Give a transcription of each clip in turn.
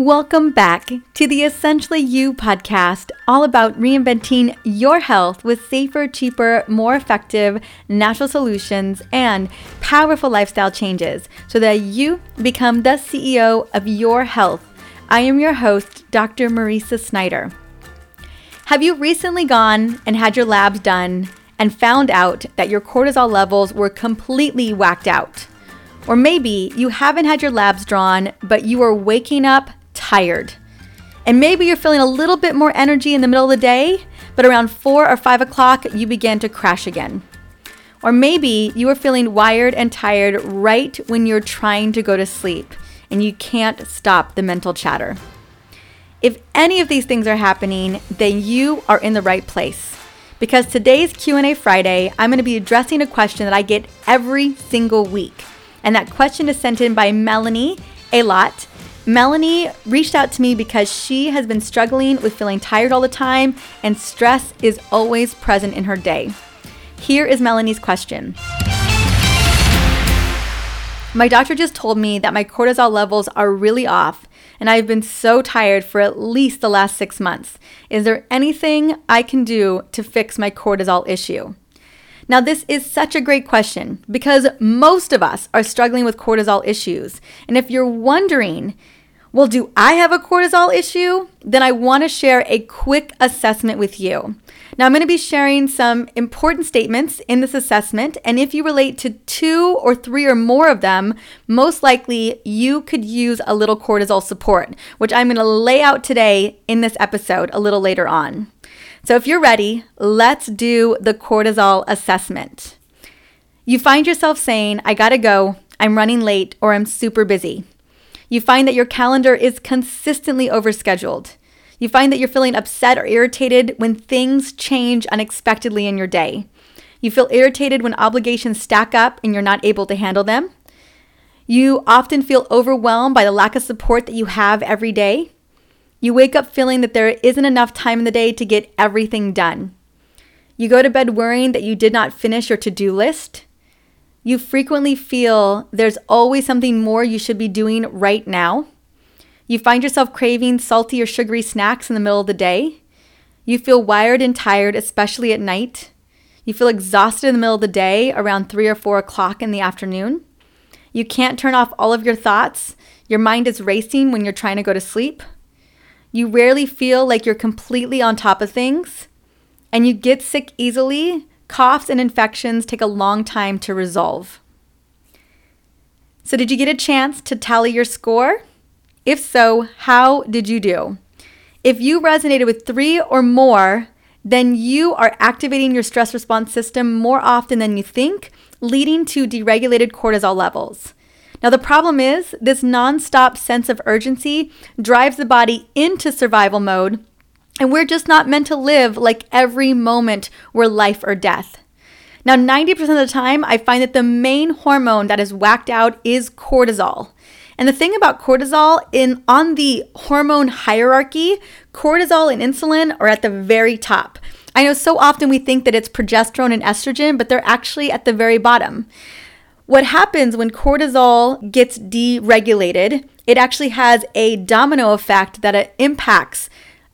Welcome back to the Essentially You podcast, all about reinventing your health with safer, cheaper, more effective natural solutions and powerful lifestyle changes so that you become the CEO of your health. I am your host, Dr. Mariza Snyder. Have you recently gone and had your labs done and found out that your cortisol levels were completely whacked out? Or maybe you haven't had your labs drawn, but you are waking up tired. And maybe you're feeling a little bit more energy in the middle of the day, but around four or five o'clock, you begin to crash again. Or maybe you are feeling wired and tired right when you're trying to go to sleep and you can't stop the mental chatter. If any of these things are happening, then you are in the right place. Because today's Q&A Friday, I'm going to be addressing a question that I get every single week. And that question is sent in by Melanie a lot. Melanie reached out to me because she has been struggling with feeling tired all the time and stress is always present in her day. Here is Melanie's question. My doctor just told me that my cortisol levels are really off and I've been so tired for at least the last six months. Is there anything I can do to fix my cortisol issue? Now, this is such a great question because most of us are struggling with cortisol issues. And if you're wondering, well, do I have a cortisol issue? Then I want to share a quick assessment with you. Now, I'm going to be sharing some important statements in this assessment, and if you relate to two or three or more of them, most likely you could use a little cortisol support, which I'm going to lay out today in this episode a little later on. So if you're ready, let's do the cortisol assessment. You find yourself saying, I gotta go, I'm running late, or I'm super busy. You find that your calendar is consistently overscheduled. You find that you're feeling upset or irritated when things change unexpectedly in your day. You feel irritated when obligations stack up and you're not able to handle them. You often feel overwhelmed by the lack of support that you have every day. You wake up feeling that there isn't enough time in the day to get everything done. You go to bed worrying that you did not finish your to do list. You frequently feel there's always something more you should be doing right now. You find yourself craving salty or sugary snacks in the middle of the day. You feel wired and tired, especially at night. You feel exhausted in the middle of the day around 3 or 4 o'clock in the afternoon. You can't turn off all of your thoughts. Your mind is racing when you're trying to go to sleep. You rarely feel like you're completely on top of things, and you get sick easily. Coughs and infections take a long time to resolve. So, did you get a chance to tally your score? If so, how did you do? If you resonated with three or more, then you are activating your stress response system more often than you think, leading to deregulated cortisol levels. Now, the problem is this nonstop sense of urgency drives the body into survival mode, and we're just not meant to live like every moment were life or death. Now, 90% of the time, I find that the main hormone that is whacked out is cortisol. And the thing about cortisol in on the hormone hierarchy, cortisol and insulin are at the very top. I know so often we think that it's progesterone and estrogen, but they're actually at the very bottom. What happens when cortisol gets deregulated, it actually has a domino effect that it impacts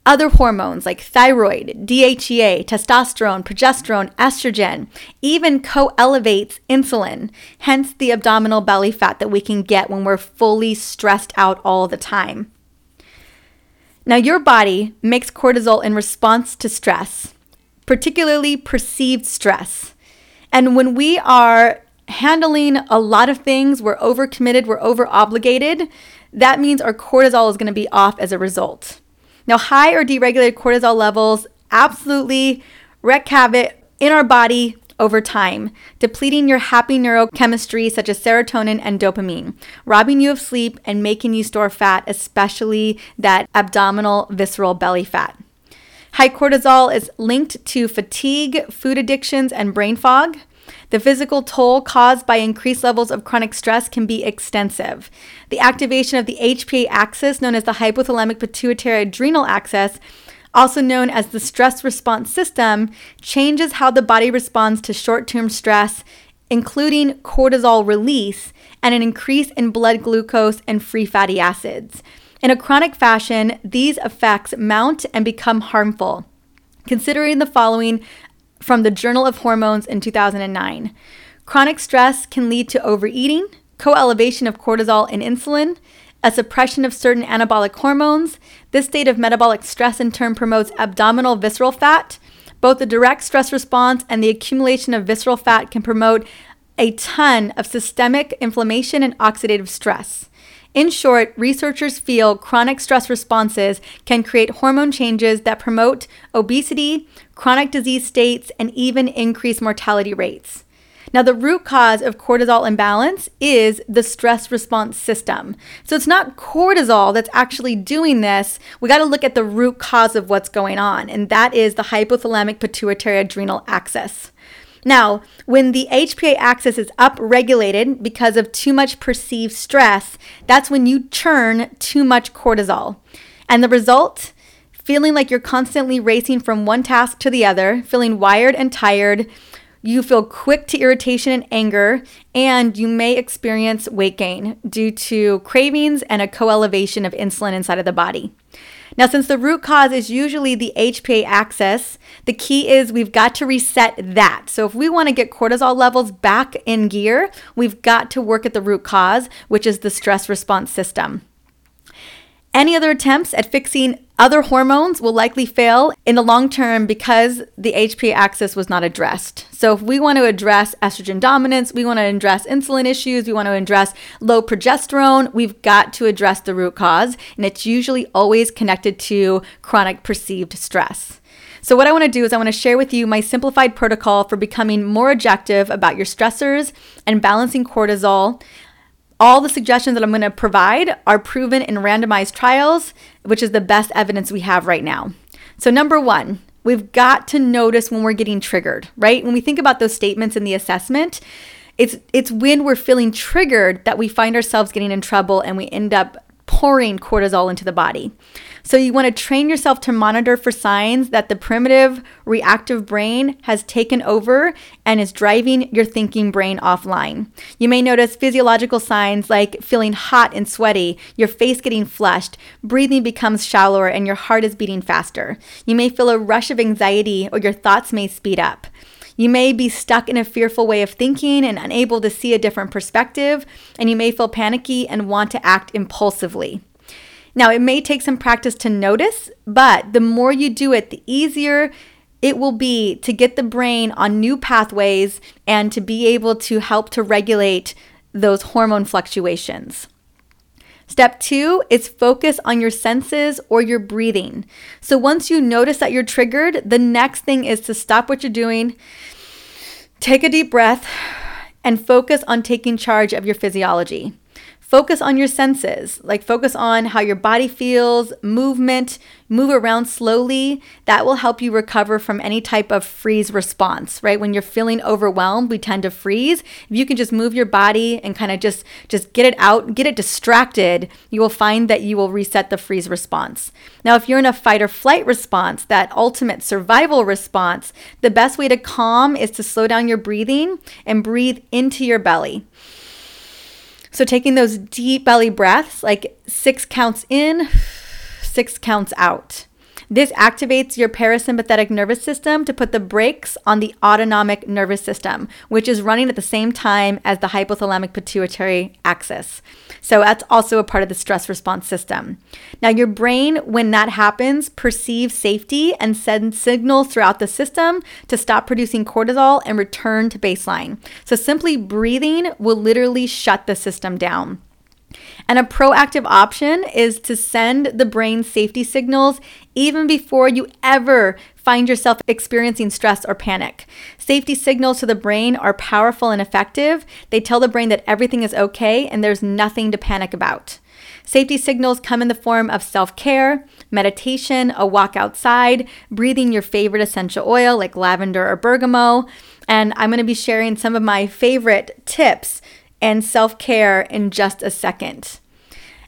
other hormones like thyroid, DHEA, testosterone, progesterone, estrogen, even co elevates insulin, hence the abdominal belly fat that we can get when we're fully stressed out all the time. Now, your body makes cortisol in response to stress, particularly perceived stress. And when we are handling a lot of things, we're overcommitted, we're over obligated, that means our cortisol is going to be off as a result. Now, high or deregulated cortisol levels absolutely wreak havoc in our body over time, depleting your happy neurochemistry such as serotonin and dopamine, robbing you of sleep and making you store fat, especially that abdominal visceral belly fat. High cortisol is linked to fatigue, food addictions, and brain fog. The physical toll caused by increased levels of chronic stress can be extensive. The activation of the HPA axis, known as the hypothalamic pituitary adrenal axis, also known as the stress response system, changes how the body responds to short term stress, including cortisol release and an increase in blood glucose and free fatty acids. In a chronic fashion, these effects mount and become harmful. Considering the following from the Journal of Hormones in 2009 chronic stress can lead to overeating, co elevation of cortisol and insulin, a suppression of certain anabolic hormones. This state of metabolic stress in turn promotes abdominal visceral fat. Both the direct stress response and the accumulation of visceral fat can promote a ton of systemic inflammation and oxidative stress. In short, researchers feel chronic stress responses can create hormone changes that promote obesity, chronic disease states, and even increase mortality rates. Now, the root cause of cortisol imbalance is the stress response system. So it's not cortisol that's actually doing this. We got to look at the root cause of what's going on, and that is the hypothalamic pituitary adrenal axis. Now, when the HPA axis is upregulated because of too much perceived stress, that's when you churn too much cortisol. And the result? Feeling like you're constantly racing from one task to the other, feeling wired and tired. You feel quick to irritation and anger, and you may experience weight gain due to cravings and a co elevation of insulin inside of the body. Now, since the root cause is usually the HPA axis, the key is we've got to reset that. So, if we want to get cortisol levels back in gear, we've got to work at the root cause, which is the stress response system. Any other attempts at fixing other hormones will likely fail in the long term because the HPA axis was not addressed. So, if we want to address estrogen dominance, we want to address insulin issues, we want to address low progesterone, we've got to address the root cause. And it's usually always connected to chronic perceived stress. So, what I want to do is I want to share with you my simplified protocol for becoming more objective about your stressors and balancing cortisol. All the suggestions that I'm going to provide are proven in randomized trials, which is the best evidence we have right now. So, number one, we've got to notice when we're getting triggered, right? When we think about those statements in the assessment, it's it's when we're feeling triggered that we find ourselves getting in trouble and we end up pouring cortisol into the body. So you want to train yourself to monitor for signs that the primitive reactive brain has taken over and is driving your thinking brain offline. You may notice physiological signs like feeling hot and sweaty, your face getting flushed, breathing becomes shallower, and your heart is beating faster. You may feel a rush of anxiety or your thoughts may speed up. You may be stuck in a fearful way of thinking and unable to see a different perspective, and you may feel panicky and want to act impulsively. Now, it may take some practice to notice, but the more you do it, the easier it will be to get the brain on new pathways and to be able to help to regulate those hormone fluctuations. Step two is focus on your senses or your breathing. So once you notice that you're triggered, the next thing is to stop what you're doing, take a deep breath, and focus on taking charge of your physiology. Focus on your senses, like focus on how your body feels, movement, move around slowly. That will help you recover from any type of freeze response, right? When you're feeling overwhelmed, we tend to freeze. If you can just move your body and kind of just just get it out, get it distracted, you will find that you will reset the freeze response. Now, if you're in a fight or flight response, that ultimate survival response, the best way to calm is to slow down your breathing and breathe into your belly. So taking those deep belly breaths, like six counts in, six counts out. This activates your parasympathetic nervous system to put the brakes on the autonomic nervous system, which is running at the same time as the hypothalamic pituitary axis. So that's also a part of the stress response system. Now, your brain, when that happens, perceives safety and sends signals throughout the system to stop producing cortisol and return to baseline. So simply breathing will literally shut the system down. And a proactive option is to send the brain safety signals even before you ever find yourself experiencing stress or panic. Safety signals to the brain are powerful and effective. They tell the brain that everything is okay and there's nothing to panic about. Safety signals come in the form of self care, meditation, a walk outside, breathing your favorite essential oil like lavender or bergamot. And I'm going to be sharing some of my favorite tips and self care in just a second.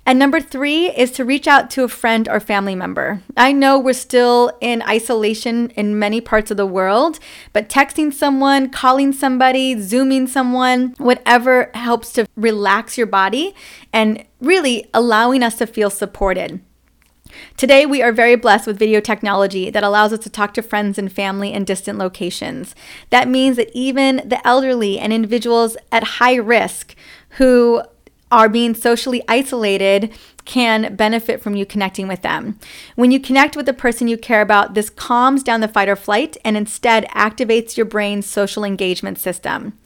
And number three is to reach out to a friend or family member. I know we're still in isolation in many parts of the world, but texting someone, calling somebody, Zooming someone, whatever helps to relax your body and really allowing us to feel supported. Today, we are very blessed with video technology that allows us to talk to friends and family in distant locations. That means that even the elderly and individuals at high risk who are being socially isolated can benefit from you connecting with them. When you connect with the person you care about, this calms down the fight or flight and instead activates your brain's social engagement system.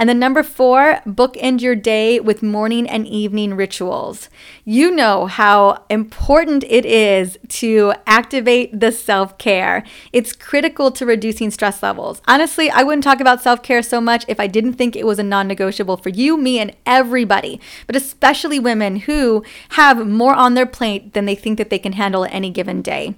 And then number four, bookend your day with morning and evening rituals. You know how important it is to activate the self care. It's critical to reducing stress levels. Honestly, I wouldn't talk about self care so much if I didn't think it was a non negotiable for you, me, and everybody, but especially women who have more on their plate than they think that they can handle at any given day.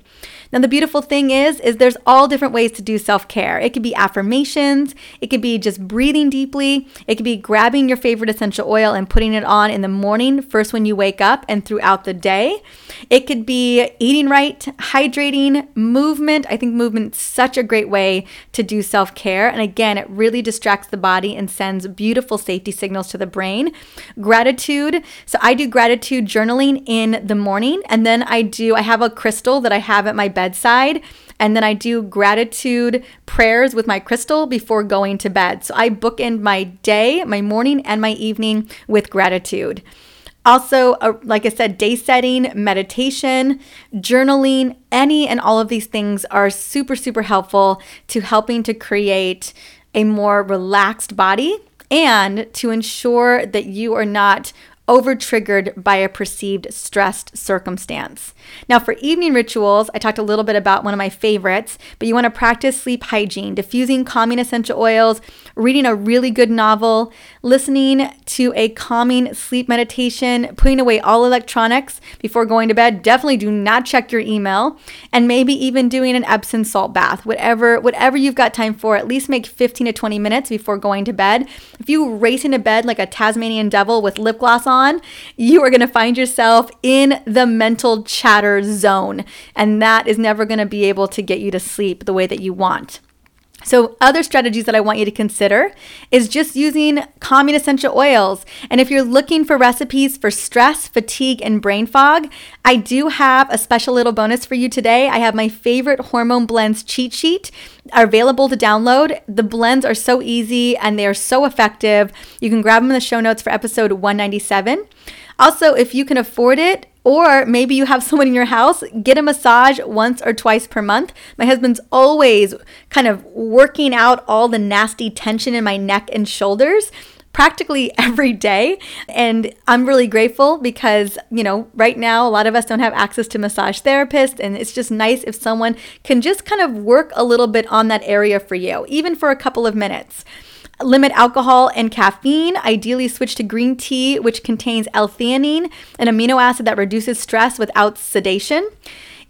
Now, the beautiful thing is, is there's all different ways to do self-care. It could be affirmations, it could be just breathing deeply, it could be grabbing your favorite essential oil and putting it on in the morning, first when you wake up and throughout the day. It could be eating right, hydrating, movement. I think movement's such a great way to do self-care. And again, it really distracts the body and sends beautiful safety signals to the brain. Gratitude. So I do gratitude journaling in the morning and then I do I have a crystal that I have at my bed bedside. And then I do gratitude prayers with my crystal before going to bed. So I bookend my day, my morning, and my evening with gratitude. Also, uh, like I said, day setting, meditation, journaling, any and all of these things are super, super helpful to helping to create a more relaxed body and to ensure that you are not over triggered by a perceived stressed circumstance. Now, for evening rituals, I talked a little bit about one of my favorites, but you want to practice sleep hygiene, diffusing calming essential oils, reading a really good novel, listening to a calming sleep meditation, putting away all electronics before going to bed. Definitely do not check your email, and maybe even doing an Epsom salt bath. Whatever whatever you've got time for, at least make 15 to 20 minutes before going to bed. If you race into bed like a Tasmanian devil with lip gloss on, you are going to find yourself in the mental chatter zone, and that is never going to be able to get you to sleep the way that you want. So, other strategies that I want you to consider is just using calming essential oils. And if you're looking for recipes for stress, fatigue, and brain fog, I do have a special little bonus for you today. I have my favorite hormone blends cheat sheet are available to download. The blends are so easy and they are so effective. You can grab them in the show notes for episode 197. Also, if you can afford it, or maybe you have someone in your house, get a massage once or twice per month. My husband's always kind of working out all the nasty tension in my neck and shoulders practically every day. And I'm really grateful because, you know, right now a lot of us don't have access to massage therapists. And it's just nice if someone can just kind of work a little bit on that area for you, even for a couple of minutes. Limit alcohol and caffeine. Ideally, switch to green tea, which contains L theanine, an amino acid that reduces stress without sedation.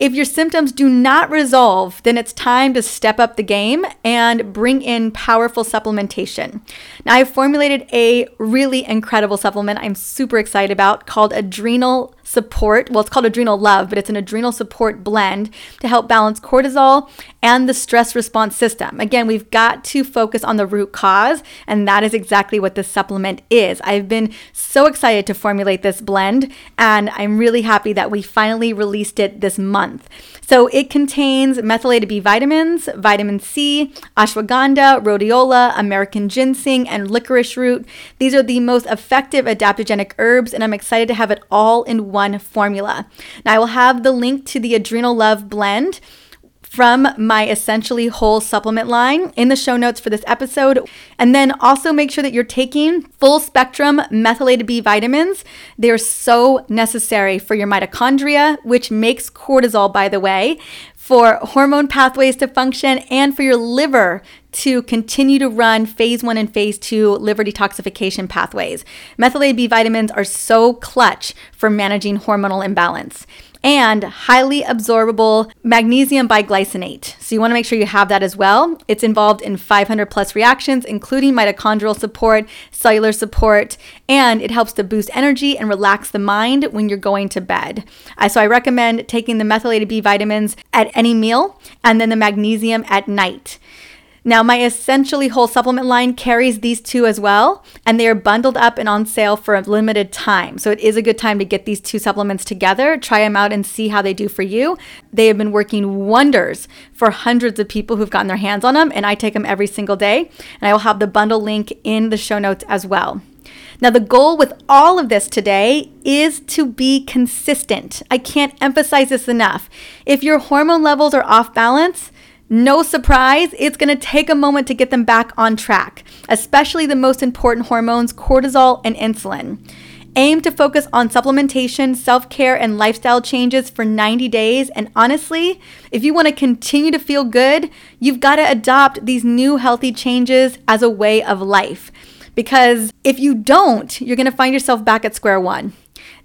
If your symptoms do not resolve, then it's time to step up the game and bring in powerful supplementation. Now, I've formulated a really incredible supplement I'm super excited about called Adrenal Support. Well, it's called Adrenal Love, but it's an adrenal support blend to help balance cortisol and the stress response system. Again, we've got to focus on the root cause, and that is exactly what this supplement is. I've been so excited to formulate this blend, and I'm really happy that we finally released it this month. So it contains methylated B vitamins, vitamin C, ashwagandha, rhodiola, American ginseng, and licorice root. These are the most effective adaptogenic herbs, and I'm excited to have it all in one formula. Now, I will have the link to the Adrenal Love blend from my essentially whole supplement line in the show notes for this episode. And then also make sure that you're taking full spectrum methylated B vitamins. They're so necessary for your mitochondria, which makes cortisol, by the way, for hormone pathways to function, and for your liver to continue to run phase one and phase two liver detoxification pathways. Methylated B vitamins are so clutch for managing hormonal imbalance and highly absorbable magnesium biglycinate. So you want to make sure you have that as well. It's involved in 500 plus reactions, including mitochondrial support, cellular support, and it helps to boost energy and relax the mind when you're going to bed. Uh, so I recommend taking the methylated B vitamins at any meal and then the magnesium at night. Now, my Essentially Whole supplement line carries these two as well, and they are bundled up and on sale for a limited time. So it is a good time to get these two supplements together, try them out, and see how they do for you. They have been working wonders for hundreds of people who've gotten their hands on them, and I take them every single day. And I will have the bundle link in the show notes as well. Now, the goal with all of this today is to be consistent. I can't emphasize this enough. If your hormone levels are off balance, no surprise, it's going to take a moment to get them back on track, especially the most important hormones, cortisol and insulin. Aim to focus on supplementation, self care, and lifestyle changes for 90 days. And honestly, if you want to continue to feel good, you've got to adopt these new healthy changes as a way of life. Because if you don't, you're going to find yourself back at square one.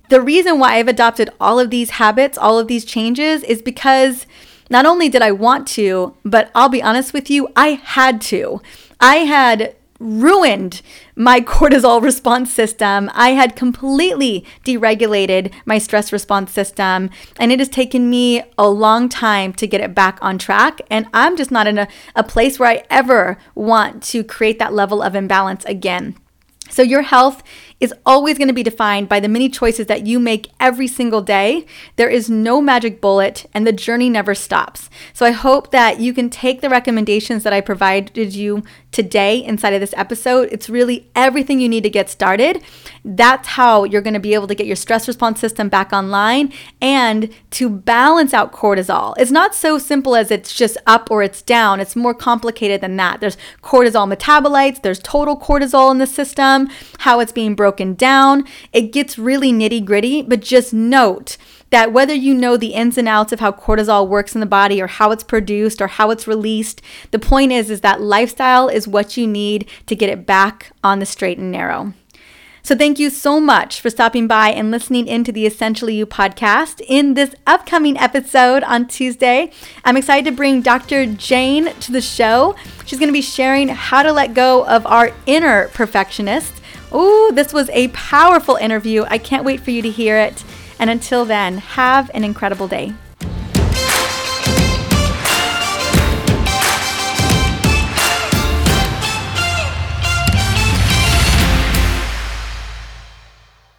The reason why I've adopted all of these habits, all of these changes, is because not only did I want to, but I'll be honest with you, I had to. I had ruined my cortisol response system. I had completely deregulated my stress response system, and it has taken me a long time to get it back on track. And I'm just not in a, a place where I ever want to create that level of imbalance again. So, your health is always going to be defined by the many choices that you make every single day. There is no magic bullet, and the journey never stops. So, I hope that you can take the recommendations that I provided you today inside of this episode. It's really everything you need to get started. That's how you're going to be able to get your stress response system back online and to balance out cortisol. It's not so simple as it's just up or it's down, it's more complicated than that. There's cortisol metabolites, there's total cortisol in the system, how it's being broken down. It gets really nitty gritty, but just note that whether you know the ins and outs of how cortisol works in the body or how it's produced or how it's released, the point is is that lifestyle is what you need to get it back on the straight and narrow. So, thank you so much for stopping by and listening into the Essentially You podcast. In this upcoming episode on Tuesday, I'm excited to bring Dr. Jane to the show. She's going to be sharing how to let go of our inner perfectionist. Oh, this was a powerful interview. I can't wait for you to hear it. And until then, have an incredible day.